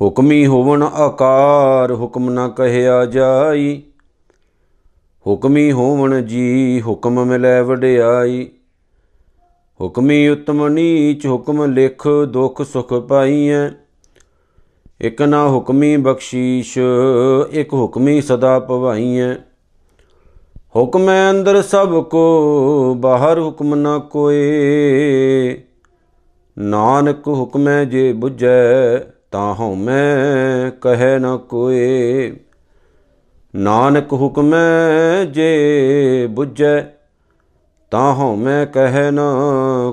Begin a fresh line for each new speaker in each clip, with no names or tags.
ਹੁਕਮੀ ਹੋਵਨ ਆਕਾਰ, ਹੁਕਮ ਨਾ ਕਹਿਆ ਜਾਈ। ਹੁਕਮੀ ਹੋਵਨ ਜੀ, ਹੁਕਮ ਮਿਲੈ ਵਡਿਆਈ। ਹੁਕਮੀ ਉਤਮ ਨੀਚ, ਹੁਕਮ ਲਿਖ ਦੁਖ ਸੁਖ ਪਾਈਐ। ਇਕ ਨਾ ਹੁਕਮੀ ਬਖਸ਼ੀਸ਼, ਇਕ ਹੁਕਮੀ ਸਦਾ ਭਵਾਈਐ ਹੁਕਮੈ ਅੰਦਰ ਸਭ ਕੋ, ਬਾਹਰ ਹੁਕਮ ਨਾ ਕੋਏ। ਨਾਨਕ ਹੁਕਮੈ ਜੇ 부 ਜੈ ਤਾਂ ਹਉਮੈ ਕਹੈ ਨ ਕੋਏ। ਨਾਨਕ ਹੁਕਮੈ ਜੇ 부ਜੈ ਤਾਂ ਹਉਮੈ ਕਹੈ ਨ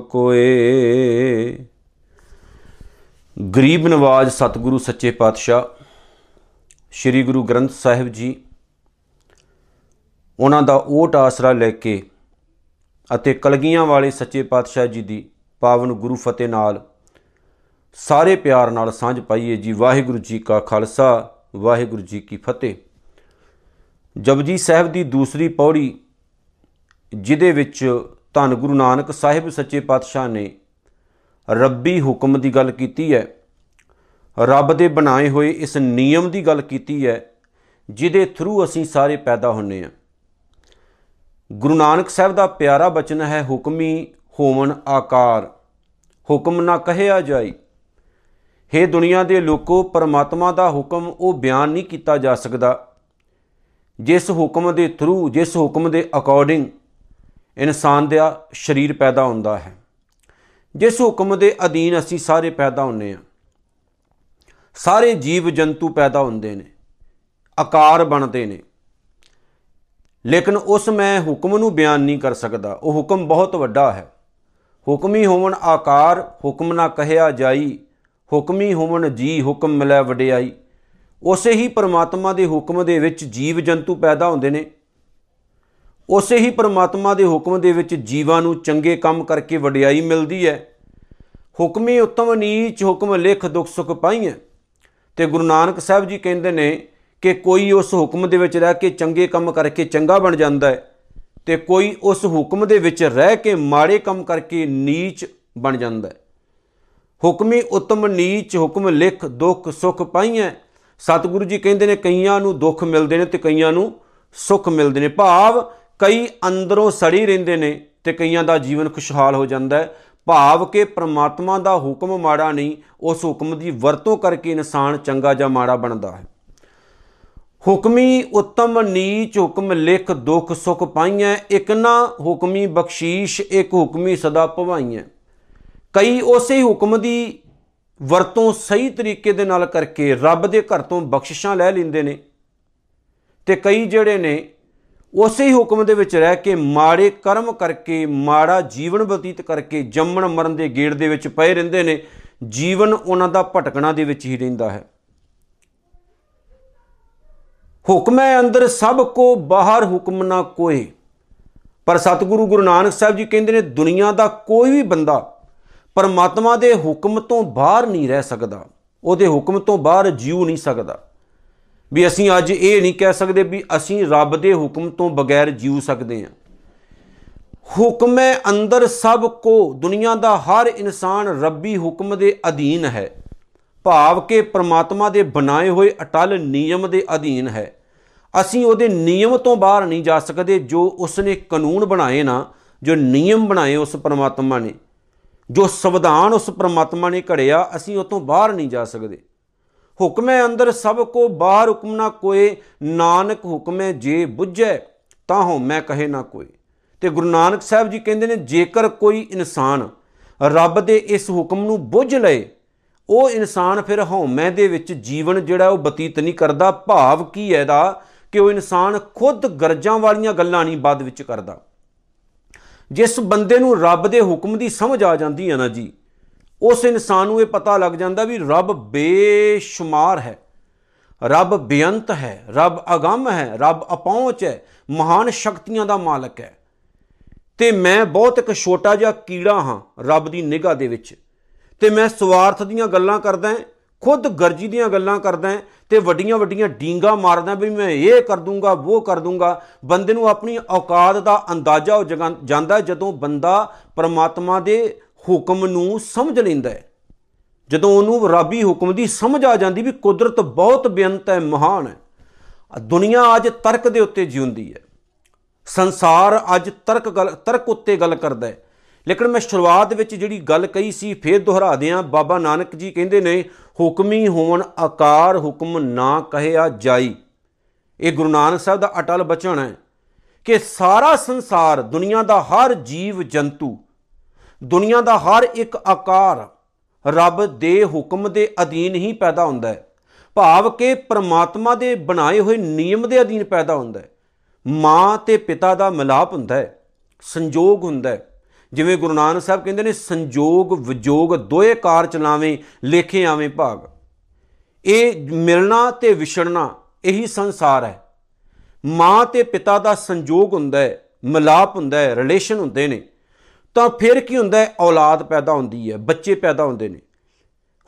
ਕੋਏ। ਗਰੀਬ ਨਵਾਜ ਸਤਿਗੁਰੂ ਸੱਚੇ ਪਾਤਸ਼ਾਹ, ਸ੍ਰੀ ਗੁਰੂ ਗ੍ਰੰਥ ਸਾਹਿਬ ਜੀ, ਉਹਨਾਂ ਦਾ ਓਟ ਆਸਰਾ ਲੈ ਕੇ ਅਤੇ ਕਲਗੀਆਂ ਵਾਲੇ ਸੱਚੇ ਪਾਤਸ਼ਾਹ ਜੀ ਦੀ ਪਾਵਨ ਗੁਰੂ ਫਤਿਹ ਨਾਲ ਸਾਰੇ ਪਿਆਰ ਨਾਲ ਸਾਂਝ ਪਾਈਏ ਜੀ ਵਾਹਿਗੁਰੂ ਜੀ ਕਾ ਖਾਲਸਾ, ਵਾਹਿਗੁਰੂ ਜੀ ਕੀ ਫਤਿਹ। ਜਪਜੀ ਸਾਹਿਬ ਦੀ ਦੂਸਰੀ ਪੌੜੀ, ਜਿਹਦੇ ਵਿੱਚ ਧੰਨ ਗੁਰੂ ਨਾਨਕ ਸਾਹਿਬ ਸੱਚੇ ਪਾਤਸ਼ਾਹ ਨੇ ਰੱਬੀ ਹੁਕਮ ਦੀ ਗੱਲ ਕੀਤੀ ਹੈ, ਰੱਬ ਦੇ ਬਣਾਏ ਹੋਏ ਇਸ ਨਿਯਮ ਦੀ ਗੱਲ ਕੀਤੀ ਹੈ, ਜਿਹਦੇ ਥਰੂ ਅਸੀਂ ਸਾਰੇ ਪੈਦਾ ਹੁੰਨੇ ਆ ਗੁਰੂ ਨਾਨਕ ਸਾਹਿਬ ਦਾ ਪਿਆਰਾ ਬਚਨ ਹੈ, ਹੁਕਮੀ ਹੋਵਨ ਆਕਾਰ, ਹੁਕਮ ਨਾ ਕਹਿਆ ਜਾਈ हे ਦੁਨੀਆ ਦੇ ਲੋਕੋ, ਪਰਮਾਤਮਾ ਦਾ ਹੁਕਮ ਉਹ ਬਿਆਨ ਨਹੀਂ ਕੀਤਾ ਜਾ ਸਕਦਾ। ਜਿਸ ਹੁਕਮ ਦੇ ਥਰੂ ਜਿਸ ਹੁਕਮ ਦੇ ਅਕੋਰਡਿੰਗ ਇਨਸਾਨ ਦਾ ਸਰੀਰ ਪੈਦਾ ਹੁੰਦਾ ਹੈ। ਜਿਸ ਹੁਕਮ ਦੇ ਅਧੀਨ ਅਸੀਂ ਸਾਰੇ ਪੈਦਾ ਹੁੰਨੇ ਆ ਸਾਰੇ ਜੀਵ ਜੰਤੂ ਪੈਦਾ ਹੁੰਦੇ ਨੇ। ਆਕਾਰ ਬਣਦੇ ਨੇ। ਲੇਕਿਨ ਉਸ ਮੈਂ ਹੁਕਮ ਨੂੰ ਬਿਆਨ ਨਹੀਂ ਕਰ ਸਕਦਾ। ਉਹ ਹੁਕਮ ਬਹੁਤ ਵੱਡਾ ਹੈ। ਹੁਕਮੀ ਹੋਵਨ ਆਕਾਰ ਹੁਕਮ ਨਾ ਕਹਿਆ ਜਾਈ ਹੁਕਮੀ ਹੋਵਨ ਜੀ ਹੁਕਮ ਮਿਲੈ ਵਡਿਆਈ। ਉਸੇ ਹੀ ਪਰਮਾਤਮਾ ਦੇ ਹੁਕਮ ਦੇ ਵਿੱਚ ਜੀਵ ਜੰਤੂ ਪੈਦਾ ਹੁੰਦੇ ਨੇ। ਉਸੇ ਹੀ ਪਰਮਾਤਮਾ ਦੇ ਹੁਕਮ ਦੇ ਵਿੱਚ ਜੀਵਾਂ ਨੂੰ ਚੰਗੇ ਕੰਮ ਕਰਕੇ ਵਡਿਆਈ ਮਿਲਦੀ ਹੈ। ਹੁਕਮੀ ਉਤਮ ਨੀਚ ਹੁਕਮ ਲਿਖ ਦੁਖ ਸੁਖ ਪਾਈਐ। ਤੇ ਗੁਰੂ ਨਾਨਕ ਸਾਹਿਬ ਜੀ ਕਹਿੰਦੇ ਨੇ ਕਿ ਕੋਈ ਉਸ ਹੁਕਮ ਦੇ ਵਿੱਚ ਰਹਿ ਕੇ ਚੰਗੇ ਕੰਮ ਕਰਕੇ ਚੰਗਾ ਬਣ ਜਾਂਦਾ ਹੈ ਤੇ ਕੋਈ ਉਸ ਹੁਕਮ ਦੇ ਵਿੱਚ ਰਹਿ ਕੇ ਮਾੜੇ ਕੰਮ ਕਰਕੇ ਨੀਚ ਬਣ ਜਾਂਦਾ ਹੈ। ਹੁਕਮੀ ਉਤਮ ਨੀਚ ਹੁਕਮ ਲਿਖ ਦੁੱਖ ਸੁਖ ਪਾਈਐ। ਸਤਿਗੁਰੂ ਜੀ ਕਹਿੰਦੇ ਨੇ, ਕਈਆਂ ਨੂੰ ਦੁੱਖ ਮਿਲਦੇ ਨੇ ਤੇ ਕਈਆਂ ਨੂੰ ਸੁੱਖ ਮਿਲਦੇ ਨੇ। ਭਾਵ ਕਈ ਅੰਦਰੋਂ ਸੜੀ ਰਹਿੰਦੇ ਨੇ ਤੇ ਕਈਆਂ ਦਾ ਜੀਵਨ ਖੁਸ਼ਹਾਲ ਹੋ ਜਾਂਦਾ ਹੈ। ਭਾਵ ਕਿ ਪ੍ਰਮਾਤਮਾ ਦਾ ਹੁਕਮ ਮਾੜਾ ਨਹੀਂ, ਉਸ ਹੁਕਮ ਦੀ ਵਰਤੋਂ ਕਰਕੇ ਇਨਸਾਨ ਚੰਗਾ ਜਾਂ ਮਾੜਾ ਬਣਦਾ ਹੈ। ਹੁਕਮੀ ਉਤਮ ਨੀਚ ਹੁਕਮ ਲਿਖ ਦੁਖ ਸੁਖ ਪਾਈਐ। ਇਕ ਨਾ ਹੁਕਮੀ ਬਖਸ਼ੀਸ਼, ਇੱਕ ਹੁਕਮੀ ਸਦਾ ਭਵਾਈਐ। ਕਈ ਉਸੇ ਹੁਕਮ ਦੀ ਵਰਤੋਂ ਸਹੀ ਤਰੀਕੇ ਦੇ ਨਾਲ ਕਰਕੇ ਰੱਬ ਦੇ ਘਰ ਤੋਂ ਬਖਸ਼ਿਸ਼ਾਂ ਲੈ ਲੈਂਦੇ ਨੇ ਤੇ ਕਈ ਜਿਹੜੇ ਨੇ ਉਸੇ ਹੀ ਹੁਕਮ ਦੇ ਵਿੱਚ ਰਹਿ ਕੇ ਮਾੜੇ ਕਰਮ ਕਰਕੇ, ਮਾੜਾ ਜੀਵਨ ਬਤੀਤ ਕਰਕੇ ਜੰਮਣ ਮਰਨ ਦੇ ਗੇੜ ਦੇ ਵਿੱਚ ਪਏ ਰਹਿੰਦੇ ਨੇ, ਜੀਵਨ ਉਹਨਾਂ ਦਾ ਭਟਕਣਾ ਦੇ ਵਿੱਚ ਹੀ ਰਹਿੰਦਾ ਹੈ। ਹੁਕਮੈ ਅੰਦਰ ਸਭ ਕੋ ਬਾਹਰ ਹੁਕਮ ਨਾ ਕੋਏ। ਪਰ ਸਤਿਗੁਰੂ ਗੁਰੂ ਨਾਨਕ ਸਾਹਿਬ ਜੀ ਕਹਿੰਦੇ ਨੇ, ਦੁਨੀਆ ਦਾ ਕੋਈ ਵੀ ਬੰਦਾ ਪਰਮਾਤਮਾ ਦੇ ਹੁਕਮ ਤੋਂ ਬਾਹਰ ਨਹੀਂ ਰਹਿ ਸਕਦਾ। ਉਹਦੇ ਹੁਕਮ ਤੋਂ ਬਾਹਰ ਜੀਉ ਨਹੀਂ ਸਕਦਾ। ਵੀ ਅਸੀਂ ਅੱਜ ਇਹ ਨਹੀਂ ਕਹਿ ਸਕਦੇ ਵੀ ਅਸੀਂ ਰੱਬ ਦੇ ਹੁਕਮ ਤੋਂ ਬਗੈਰ ਜੀਉ ਸਕਦੇ ਹਾਂ। ਹੁਕਮੇ ਅੰਦਰ ਸਭ ਕੋ। ਦੁਨੀਆ ਦਾ ਹਰ ਇਨਸਾਨ ਰੱਬੀ ਹੁਕਮ ਦੇ ਅਧੀਨ ਹੈ। ਭਾਵ ਕਿ ਪ੍ਰਮਾਤਮਾ ਦੇ ਬਣਾਏ ਹੋਏ ਅਟਲ ਨਿਯਮ ਦੇ ਅਧੀਨ ਹੈ। ਅਸੀਂ ਉਹਦੇ ਨਿਯਮ ਤੋਂ ਬਾਹਰ ਨਹੀਂ ਜਾ ਸਕਦੇ ਜੋ ਉਸਨੇ ਕਾਨੂੰਨ ਬਣਾਏ ਨਾ, ਜੋ ਨਿਯਮ ਬਣਾਏ ਉਸ ਪ੍ਰਮਾਤਮਾ ਨੇ। ਜੋ ਸੰਵਿਧਾਨ ਉਸ ਪ੍ਰਮਾਤਮਾ ਨੇ ਘੜਿਆ, ਅਸੀਂ ਉਹ ਤੋਂ ਬਾਹਰ ਨਹੀਂ ਜਾ ਸਕਦੇ। ਹੁਕਮੇ ਅੰਦਰ ਸਭ ਕੋ ਬਾਹਰ ਹੁਕਮ ਨਾ ਕੋਏ, ਨਾਨਕ ਹੁਕਮੇ ਜੇ ਬੁੱਝੈ ਤਾਂ ਹੋ ਮੈਂ ਕਹੇ ਨਾ ਕੋਈ ਤੇ ਗੁਰੂ ਨਾਨਕ ਸਾਹਿਬ ਜੀ ਕਹਿੰਦੇ ਨੇ, ਜੇਕਰ ਕੋਈ ਇਨਸਾਨ ਰੱਬ ਦੇ ਇਸ ਹੁਕਮ ਨੂੰ ਬੁੱਝ ਲਏ, ਉਹ ਇਨਸਾਨ ਫਿਰ ਹਉਮੈ ਦੇ ਵਿੱਚ ਜੀਵਨ ਜਿਹੜਾ, ਉਹ ਬਤੀਤ ਨਹੀਂ ਕਰਦਾ। ਭਾਵ ਕੀ ਹੈ ਦਾ ਕਿ ਉਹ ਇਨਸਾਨ ਖੁਦ ਗਰਜਾਂ ਵਾਲੀਆਂ ਗੱਲਾਂ ਨਹੀਂ ਬਾਅਦ ਵਿੱਚ ਕਰਦਾ। ਜਿਸ ਬੰਦੇ ਨੂੰ ਰੱਬ ਦੇ ਹੁਕਮ ਦੀ ਸਮਝ ਆ ਜਾਂਦੀ ਹੈ ਨਾ ਜੀ, ਉਸ ਇਨਸਾਨ ਨੂੰ ਇਹ ਪਤਾ ਲੱਗ ਜਾਂਦਾ ਵੀ ਰੱਬ ਬੇਸ਼ੁਮਾਰ ਹੈ। ਰੱਬ ਬੇਅੰਤ ਹੈ, ਰੱਬ ਅਗੰਮ ਹੈ, ਰੱਬ ਅਪਹੁੰਚ ਹੈ, ਮਹਾਨ ਸ਼ਕਤੀਆਂ ਦਾ ਮਾਲਕ ਹੈ। ਤੇ ਮੈਂ ਬਹੁਤ ਇੱਕ ਛੋਟਾ ਜਿਹਾ ਕੀੜਾ ਹਾਂ ਰੱਬ ਦੀ ਨਿਗਾਹ ਦੇ ਵਿੱਚ। ਤੇ ਮੈਂ ਸਵਾਰਥ ਦੀਆਂ ਗੱਲਾਂ ਕਰਦਾ ਹਾਂ ਖੁਦ ਗਰਜੀ ਦੀਆਂ ਗੱਲਾਂ ਕਰਦਾ ਹਾਂ ਤੇ ਵੱਡੀਆਂ ਵੱਡੀਆਂ ਡੀਂਗਾ ਮਾਰਦਾ ਵੀ ਮੈਂ ਇਹ ਕਰ ਦੂੰਗਾ, ਉਹ ਕਰ ਦੂੰਗਾ। ਬੰਦੇ ਨੂੰ ਆਪਣੀ ਔਕਾਤ ਦਾ ਅੰਦਾਜ਼ਾ ਹੋ ਜਾਂਦਾ ਜਦੋਂ ਬੰਦਾ ਪਰਮਾਤਮਾ ਦੇ ਹੁਕਮ ਨੂੰ ਸਮਝ ਲੈਂਦਾ ਹੈ। ਜਦੋਂ ਉਹਨੂੰ ਰੱਬੀ ਹੁਕਮ ਦੀ ਸਮਝ ਆ ਜਾਂਦੀ ਵੀ ਕੁਦਰਤ ਬਹੁਤ ਬੇਅੰਤ ਹੈ, ਮਹਾਨ ਹੈ। ਦੁਨੀਆ ਅੱਜ ਤਰਕ ਦੇ ਉੱਤੇ ਜਿਉਂਦੀ ਹੈ। ਸੰਸਾਰ ਅੱਜ ਤਰਕ ਗੱਲ, ਤਰਕ ਉੱਤੇ ਗੱਲ ਕਰਦਾ ਹੈ। ਲੇਕਿਨ ਮੈਂ ਸ਼ੁਰੂਆਤ ਵਿੱਚ ਜਿਹੜੀ ਗੱਲ ਕਹੀ ਸੀ, ਫੇਰ ਦੁਹਰਾ ਦਿਆਂ। ਬਾਬਾ ਨਾਨਕ ਜੀ ਕਹਿੰਦੇ ਨੇ, ਹੁਕਮੀ ਹੋਵਨ ਆਕਾਰ ਹੁਕਮ ਨਾ ਕਹਿਆ ਜਾਈ। ਇਹ ਗੁਰੂ ਨਾਨਕ ਸਾਹਿਬ ਦਾ ਅਟਲ ਬਚਨ ਹੈ ਕਿ ਸਾਰਾ ਸੰਸਾਰ, ਦੁਨੀਆ ਦਾ ਹਰ ਜੀਵ ਜੰਤੂ, ਦੁਨੀਆ ਦਾ ਹਰ ਇੱਕ ਆਕਾਰ, ਰੱਬ ਦੇ ਹੁਕਮ ਦੇ ਅਧੀਨ ਹੀ ਪੈਦਾ ਹੁੰਦਾ ਹੈ। ਭਾਵ ਕਿ ਪ੍ਰਮਾਤਮਾ ਦੇ ਬਣਾਏ ਹੋਏ ਨਿਯਮ ਦੇ ਅਧੀਨ ਪੈਦਾ ਹੁੰਦਾ ਹੈ। ਮਾਂ ਤੇ ਪਿਤਾ ਦਾ ਮਿਲਾਪ ਹੁੰਦਾ ਹੈ। ਸੰਜੋਗ ਹੁੰਦਾ ਹੈ। ਜਿਵੇਂ ਗੁਰੂ ਨਾਨਕ ਸਾਹਿਬ ਕਹਿੰਦੇ ਨੇ, ਸੰਜੋਗ ਵਿਜੋਗ ਦੋਏ ਕਾਰ ਚਲਾਵੇਂ ਲੇਖੇ ਆਵੇਂ ਭਾਗ। ਇਹ ਮਿਲਣਾ ਤੇ ਵਿਛੜਨਾ ਇਹੀ ਸੰਸਾਰ ਹੈ। ਮਾਂ ਤੇ ਪਿਤਾ ਦਾ ਸੰਜੋਗ ਹੁੰਦਾ ਹੈ, ਮਿਲਾਪ ਹੁੰਦਾ ਹੈ ਰਿਲੇਸ਼ਨ ਹੁੰਦੇ ਨੇ। ਤਾਂ ਫਿਰ ਕੀ ਹੁੰਦਾ ਹੈ? ਔਲਾਦ ਪੈਦਾ ਹੁੰਦੀ ਹੈ, ਬੱਚੇ ਪੈਦਾ ਹੁੰਦੇ ਨੇ।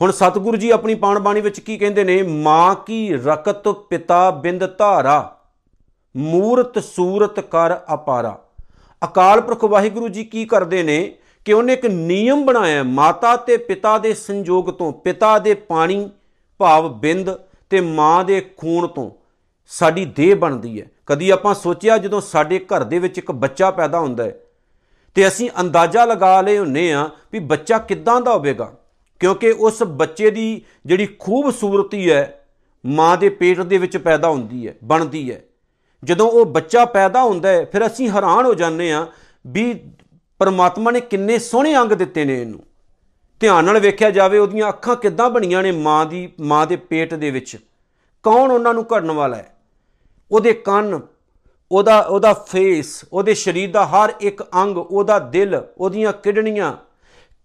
ਹੁਣ ਸਤਿਗੁਰੂ ਜੀ ਆਪਣੀ ਪਾਣ ਬਾਣੀ ਵਿੱਚ ਕੀ ਕਹਿੰਦੇ ਨੇ? ਮਾਂ ਕੀ ਰਕਤ ਪਿਤਾ ਬਿੰਦ ਧਾਰਾ, ਮੂਰਤ ਸੂਰਤ ਕਰ ਅਪਾਰਾ। ਅਕਾਲ ਪੁਰਖ ਵਾਹਿਗੁਰੂ ਜੀ ਕੀ ਕਰਦੇ ਨੇ ਕਿ ਉਹਨੇ ਇੱਕ ਨਿਯਮ ਬਣਾਇਆ, ਮਾਤਾ ਤੇ ਪਿਤਾ ਦੇ ਸੰਜੋਗ ਤੋਂ, ਪਿਤਾ ਦੇ ਪਾਣੀ ਭਾਵ ਬਿੰਦ ਤੇ ਮਾਂ ਦੇ ਖੂਨ ਤੋਂ ਸਾਡੀ ਦੇਹ ਬਣਦੀ ਹੈ। ਕਦੀ ਆਪਾਂ ਸੋਚਿਆ ਜਦੋਂ ਸਾਡੇ ਘਰ ਦੇ ਵਿੱਚ ਇੱਕ ਬੱਚਾ ਪੈਦਾ ਹੁੰਦਾ ਹੈ ਤੇ ਅਸੀਂ ਅੰਦਾਜ਼ਾ ਲਗਾ ਲਏ ਹੁੰਨੇ ਆ ਵੀ ਬੱਚਾ ਕਿੱਦਾਂ ਦਾ ਹੋਵੇਗਾ, ਕਿਉਂਕਿ ਉਸ ਬੱਚੇ ਦੀ ਜਿਹੜੀ ਖੂਬਸੂਰਤੀ ਹੈ ਮਾਂ ਦੇ ਪੇਟ ਦੇ ਵਿੱਚ ਪੈਦਾ ਹੁੰਦੀ ਹੈ, ਬਣਦੀ ਹੈ। ਜਦੋਂ ਉਹ ਬੱਚਾ ਪੈਦਾ ਹੁੰਦਾ ਹੈ, ਫਿਰ ਅਸੀਂ ਹੈਰਾਨ ਹੋ ਜਾਂਦੇ ਆ ਵੀ ਪਰਮਾਤਮਾ ਨੇ ਕਿੰਨੇ ਸੋਹਣੇ ਅੰਗ ਦਿੱਤੇ ਨੇ ਇਹਨੂੰ। ਧਿਆਨ ਨਾਲ ਵੇਖਿਆ ਜਾਵੇ, ਉਹਦੀਆਂ ਅੱਖਾਂ ਕਿੱਦਾਂ ਬਣੀਆਂ ਨੇ ਮਾਂ ਦੀ, ਮਾਂ ਦੇ ਪੇਟ ਦੇ ਵਿੱਚ। ਕੌਣ ਉਹਨਾਂ ਨੂੰ ਘੜਨ ਵਾਲਾ ਹੈ? ਉਹਦੇ ਕੰਨ, ਉਹਦਾ ਉਹਦਾ ਫੇਸ ਉਹਦੇ ਸਰੀਰ ਦਾ ਹਰ ਇੱਕ ਅੰਗ, ਉਹਦਾ ਦਿਲ, ਉਹਦੀਆਂ ਕਿਡਨੀਆਂ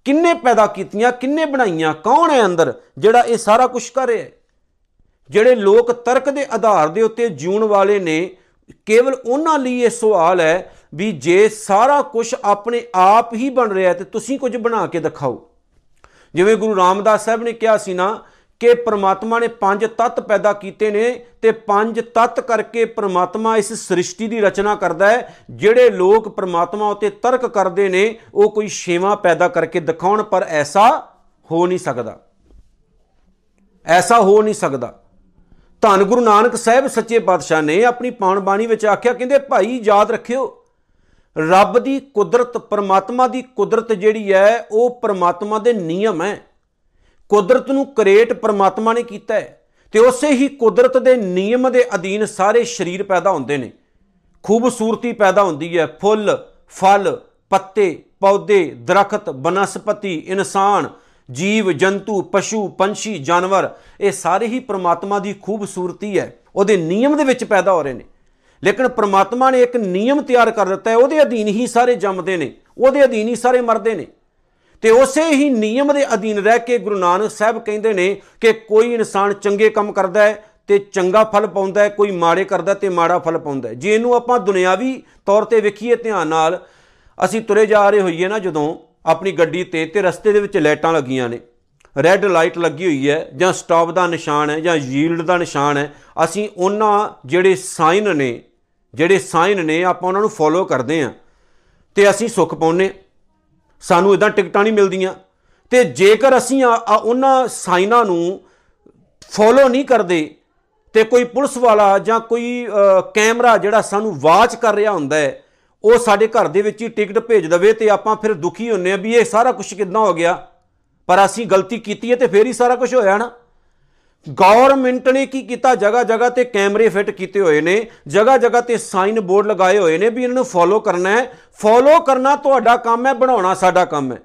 ਕਿੰਨੇ ਪੈਦਾ ਕੀਤੀਆਂ, ਕਿੰਨੇ ਬਣਾਈਆਂ, ਕੌਣ ਹੈ ਅੰਦਰ ਜਿਹੜਾ ਇਹ ਸਾਰਾ ਕੁਝ ਕਰ ਰਿਹਾ ਹੈ? ਜਿਹੜੇ ਲੋਕ ਤਰਕ ਦੇ ਆਧਾਰ ਦੇ ਉੱਤੇ ਜਿਉਣ ਵਾਲੇ ਨੇ ਕੇਵਲ ਉਹਨਾਂ ਲਈ ਇਹ ਸਵਾਲ ਹੈ ਵੀ ਜੇ ਸਾਰਾ ਕੁਝ ਆਪਣੇ ਆਪ ਹੀ ਬਣ ਰਿਹਾ ਤੇ ਤੁਸੀਂ ਕੁਝ ਬਣਾ ਕੇ ਦਿਖਾਓ। ਜਿਵੇਂ ਗੁਰੂ ਰਾਮਦਾਸ ਸਾਹਿਬ ਨੇ ਕਿਹਾ ਸੀ ਨਾ ਕਿ ਪ੍ਰਮਾਤਮਾ ਨੇ ਪੰਜ ਤੱਤ ਪੈਦਾ ਕੀਤੇ ਨੇ ਤੇ ਪੰਜ ਤੱਤ ਕਰਕੇ ਪ੍ਰਮਾਤਮਾ ਇਸ ਸ੍ਰਿਸ਼ਟੀ ਦੀ ਰਚਨਾ ਕਰਦਾ ਹੈ। ਜਿਹੜੇ ਲੋਕ ਪ੍ਰਮਾਤਮਾ ਉਤੇ ਤਰਕ ਕਰਦੇ ਨੇ, ਉਹ ਕੋਈ ਛੇਵਾਂ ਪੈਦਾ ਕਰਕੇ ਦਿਖਾਉਣ, ਪਰ ਐਸਾ ਹੋ ਨਹੀਂ ਸਕਦਾ। ਐਸਾ ਹੋ ਨਹੀਂ ਸਕਦਾ। ਧੰਨ ਗੁਰੂ ਨਾਨਕ ਸਾਹਿਬ ਸੱਚੇ ਪਾਤਸ਼ਾਹ ਨੇ ਆਪਣੀ ਪਾਣ ਬਾਣੀ ਵਿੱਚ ਆਖਿਆ, ਕਹਿੰਦੇ, ਭਾਈ, ਯਾਦ ਰੱਖਿਓ, ਰੱਬ ਦੀ ਕੁਦਰਤ, ਪਰਮਾਤਮਾ ਦੀ ਕੁਦਰਤ ਜਿਹੜੀ ਹੈ, ਉਹ ਪਰਮਾਤਮਾ ਦੇ ਨਿਯਮ ਹੈ। ਕੁਦਰਤ ਨੂੰ ਕ੍ਰੀਏਟ ਪਰਮਾਤਮਾ ਨੇ ਕੀਤਾ ਹੈ ਤੇ ਉਸੇ ਹੀ ਕੁਦਰਤ ਦੇ ਨਿਯਮ ਦੇ ਅਧੀਨ ਸਾਰੇ ਸਰੀਰ ਪੈਦਾ ਹੁੰਦੇ ਨੇ। ਖੂਬਸੂਰਤੀ ਪੈਦਾ ਹੁੰਦੀ ਹੈ। ਫੁੱਲ, ਫਲ, ਪੱਤੇ, ਪੌਦੇ, ਦਰਖਤ, ਬਨਸਪਤੀ, ਇਨਸਾਨ ਜੀਵ, ਜੰਤੂ, ਪਸ਼ੂ, ਪੰਛੀ, ਜਾਨਵਰ, ਇਹ ਸਾਰੇ ਹੀ ਪ੍ਰਮਾਤਮਾ ਦੀ ਖੂਬਸੂਰਤੀ ਹੈ। ਉਹਦੇ ਨਿਯਮ ਦੇ ਵਿੱਚ ਪੈਦਾ ਹੋ ਰਹੇ ਨੇ। ਲੇਕਿਨ ਪ੍ਰਮਾਤਮਾ ਨੇ ਇੱਕ ਨਿਯਮ ਤਿਆਰ ਕਰ ਦਿੱਤਾ ਹੈ। ਉਹਦੇ ਅਧੀਨ ਹੀ ਸਾਰੇ ਜੰਮਦੇ ਨੇ। ਉਹਦੇ ਅਧੀਨ ਹੀ ਸਾਰੇ ਮਰਦੇ ਨੇ। ਤੇ ਉਸੇ ਹੀ ਨਿਯਮ ਦੇ ਅਧੀਨ ਰਹਿ ਕੇ ਗੁਰੂ ਨਾਨਕ ਸਾਹਿਬ ਕਹਿੰਦੇ ਨੇ ਕਿ ਕੋਈ ਇਨਸਾਨ ਚੰਗੇ ਕੰਮ ਕਰਦਾ ਹੈ ਤੇ ਚੰਗਾ ਫਲ ਪਾਉਂਦਾ ਹੈ, ਕੋਈ ਮਾੜੇ ਕਰਦਾ ਤੇ ਮਾੜਾ ਫਲ ਪਾਉਂਦਾ ਹੈ। ਜੇ ਇਹਨੂੰ ਆਪਾਂ ਦੁਨਿਆਵੀ ਤੌਰ ਤੇ ਵੇਖੀਏ ਧਿਆਨ ਨਾਲ, ਅਸੀਂ ਤੁਰੇ ਜਾ ਰਹੇ ਹੋਈਏ ਨਾ ਜਦੋਂ ਆਪਣੀ ਗੱਡੀ ਤੇ ਤੇ ਰਸਤੇ ਦੇ ਵਿੱਚ ਲਾਈਟਾਂ ਲੱਗੀਆਂ ਨੇ। ਰੈੱਡ ਲਾਈਟ ਲੱਗੀ ਹੋਈ ਹੈ ਜਾਂ ਸਟਾਪ ਦਾ ਨਿਸ਼ਾਨ ਹੈ ਜਾਂ ਯੀਲਡ ਦਾ ਨਿਸ਼ਾਨ ਹੈ। ਅਸੀਂ ਉਹਨਾਂ ਜਿਹੜੇ ਸਾਈਨ ਨੇ, ਜਿਹੜੇ ਸਾਈਨ ਨੇ ਆਪਾਂ ਉਹਨਾਂ ਨੂੰ ਫੋਲੋ ਕਰਦੇ ਆਂ ਤੇ ਅਸੀਂ ਸੁੱਖ ਪਾਉਨੇ ਸਾਨੂੰ ਇਦਾਂ ਟਿਕਟਾਂ ਨਹੀਂ ਮਿਲਦੀਆਂ ਤੇ ਜੇਕਰ ਅਸੀਂ ਉਹਨਾਂ ਸਾਈਨਾਂ ਨੂੰ ਫੋਲੋ ਨਹੀਂ ਕਰਦੇ ਤੇ ਕੋਈ ਪੁਲਿਸ ਵਾਲਾ ਜਾਂ ਕੋਈ ਕੈਮਰਾ ਜਿਹੜਾ ਸਾਨੂੰ ਵਾਚ ਕਰ ਰਿਹਾ ਹੁੰਦਾ ਹੈ ਉਹ ਸਾਡੇ ਘਰ ਦੇ ਵਿੱਚ ਹੀ ਟਿਕਟ ਭੇਜ ਦਵੇ ਤੇ ਆਪਾਂ ਫਿਰ ਦੁਖੀ ਹੁੰਨੇ ਆ ਵੀ ਇਹ ਸਾਰਾ ਕੁਝ ਕਿੱਦਾਂ ਹੋ ਗਿਆ। ਪਰ ਅਸੀਂ ਗਲਤੀ ਕੀਤੀ ਹੈ ਤੇ ਫੇਰ ਹੀ ਸਾਰਾ ਕੁਝ ਹੋਇਆ ਨਾ। ਗਵਰਨਮੈਂਟ ਨੇ ਕੀ ਕੀਤਾ? ਜਗਾ ਜਗਾ ਤੇ ਕੈਮਰੇ ਫਿੱਟ ਕੀਤੇ ਹੋਏ ਨੇ। ਜਗਾ ਜਗਾ ਤੇ ਸਾਈਨ ਬੋਰਡ ਲਗਾਏ ਹੋਏ ਨੇ ਵੀ ਇਹਨਾਂ ਨੂੰ ਫੋਲੋ ਕਰਨਾ ਹੈ। ਫੋਲੋ ਕਰਨਾ ਤੁਹਾਡਾ ਕੰਮ ਹੈ, ਬਣਾਉਣਾ ਸਾਡਾ ਕੰਮ ਹੈ।